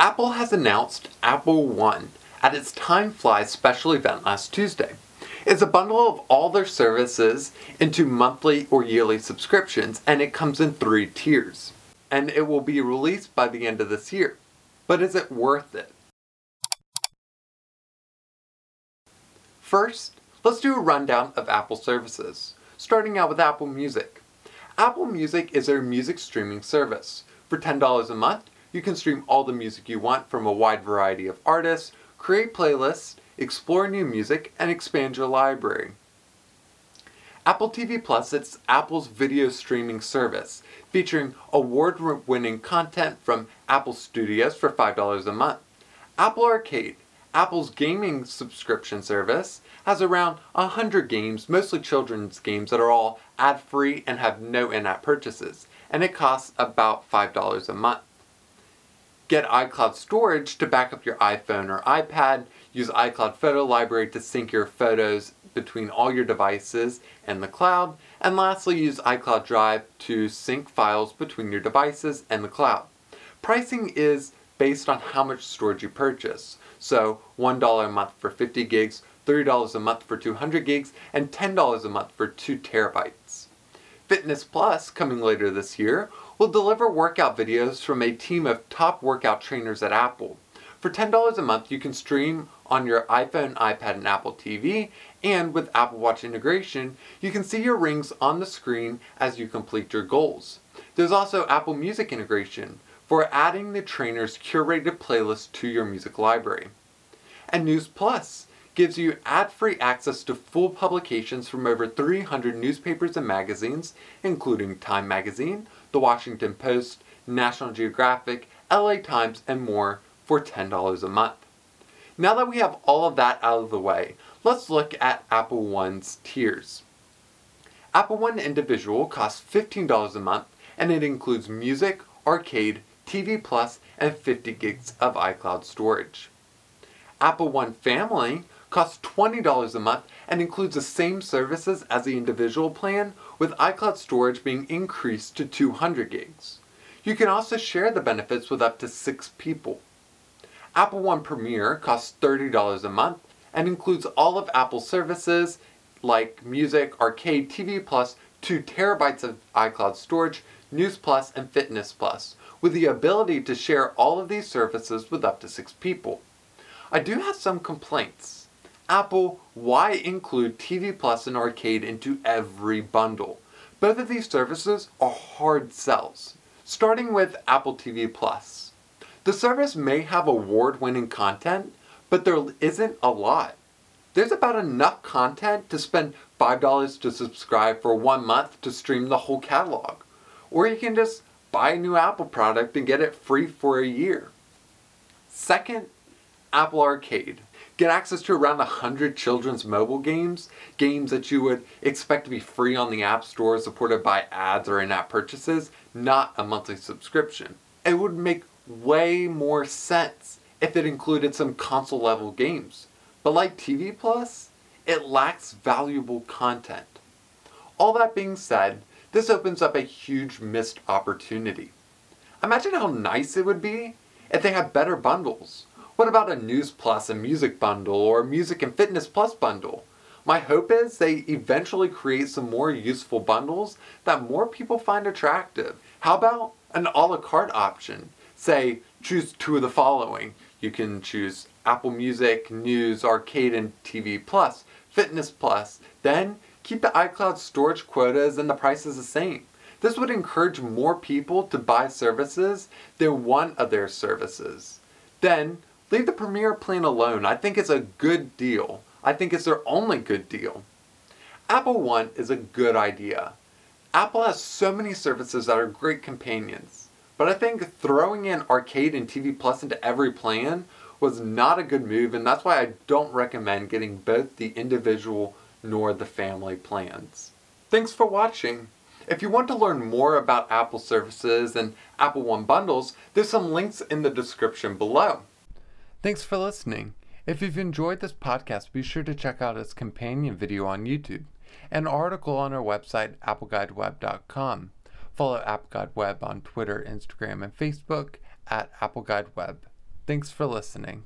Apple has announced Apple One at its Time Flies special event last Tuesday. It's a bundle of all their services into monthly or yearly subscriptions, and it comes in three tiers. And it will be released by the end of this year. But is it worth it? First, let's do a rundown of Apple services, starting out with Apple Music. Apple Music is their music streaming service. For $10 a month, you can stream all the music you want from a wide variety of artists, create playlists, explore new music, and expand your library. Apple TV Plus is Apple's video streaming service, featuring award winning content from Apple Studios for $5 a month. Apple Arcade, Apple's gaming subscription service, has around 100 games, mostly children's games, that are all ad free and have no in app purchases, and it costs about $5 a month. Get iCloud storage to back up your iPhone or iPad. Use iCloud Photo Library to sync your photos between all your devices and the cloud. And lastly, use iCloud Drive to sync files between your devices and the cloud. Pricing is based on how much storage you purchase. So $1 a month for 50 gigs, $30 a month for 200 gigs, and $10 a month for 2 terabytes. Fitness Plus, coming later this year, will deliver workout videos from a team of top workout trainers at Apple. For $10 a month, you can stream on your iPhone, iPad, and Apple TV, and with Apple Watch integration, you can see your rings on the screen as you complete your goals. There's also Apple Music integration for adding the trainer's curated playlist to your music library. And News Plus gives you ad free access to full publications from over 300 newspapers and magazines, including Time Magazine, The Washington Post, National Geographic, LA Times, and more for $10 a month. Now that we have all of that out of the way, let's look at Apple One's tiers. Apple One Individual costs $15 a month and it includes music, arcade, TV Plus, and 50 gigs of iCloud storage. Apple One Family costs $20 a month and includes the same services as the individual plan, with iCloud storage being increased to 200 gigs. You can also share the benefits with up to six people. Apple One Premier costs $30 a month and includes all of Apple's services like music, arcade, TV Plus, 2 terabytes of iCloud storage, News Plus, and Fitness Plus, with the ability to share all of these services with up to six people. I do have some complaints. Apple, why include TV Plus and Arcade into every bundle? Both of these services are hard sells. Starting with Apple TV Plus. The service may have award winning content, but there isn't a lot. There's about enough content to spend $5 to subscribe for one month to stream the whole catalog. Or you can just buy a new Apple product and get it free for a year. Second, Apple Arcade. Get access to around 100 children's mobile games, games that you would expect to be free on the App Store, supported by ads or in app purchases, not a monthly subscription. It would make way more sense if it included some console level games. But like TV Plus, it lacks valuable content. All that being said, this opens up a huge missed opportunity. Imagine how nice it would be if they had better bundles what about a News Plus and Music bundle or Music and Fitness Plus bundle? My hope is they eventually create some more useful bundles that more people find attractive. How about an a la carte option? Say, choose two of the following. You can choose Apple Music, News, Arcade, and TV Plus, Fitness Plus. Then keep the iCloud storage quotas and the prices the same. This would encourage more people to buy services than one of their services. Then leave the Premier plan alone. I think it's a good deal. I think it's their only good deal. Apple One is a good idea. Apple has so many services that are great companions, but I think throwing in Arcade and TV Plus into every plan was not a good move, and that's why I don't recommend getting both the individual nor the family plans. Thanks for watching. If you want to learn more about Apple services and Apple One bundles, there's some links in the description below. Thanks for listening. If you've enjoyed this podcast, be sure to check out its companion video on YouTube, an article on our website, appleguideweb.com. Follow AppleGuideWeb on Twitter, Instagram, and Facebook at AppleGuideWeb. Thanks for listening.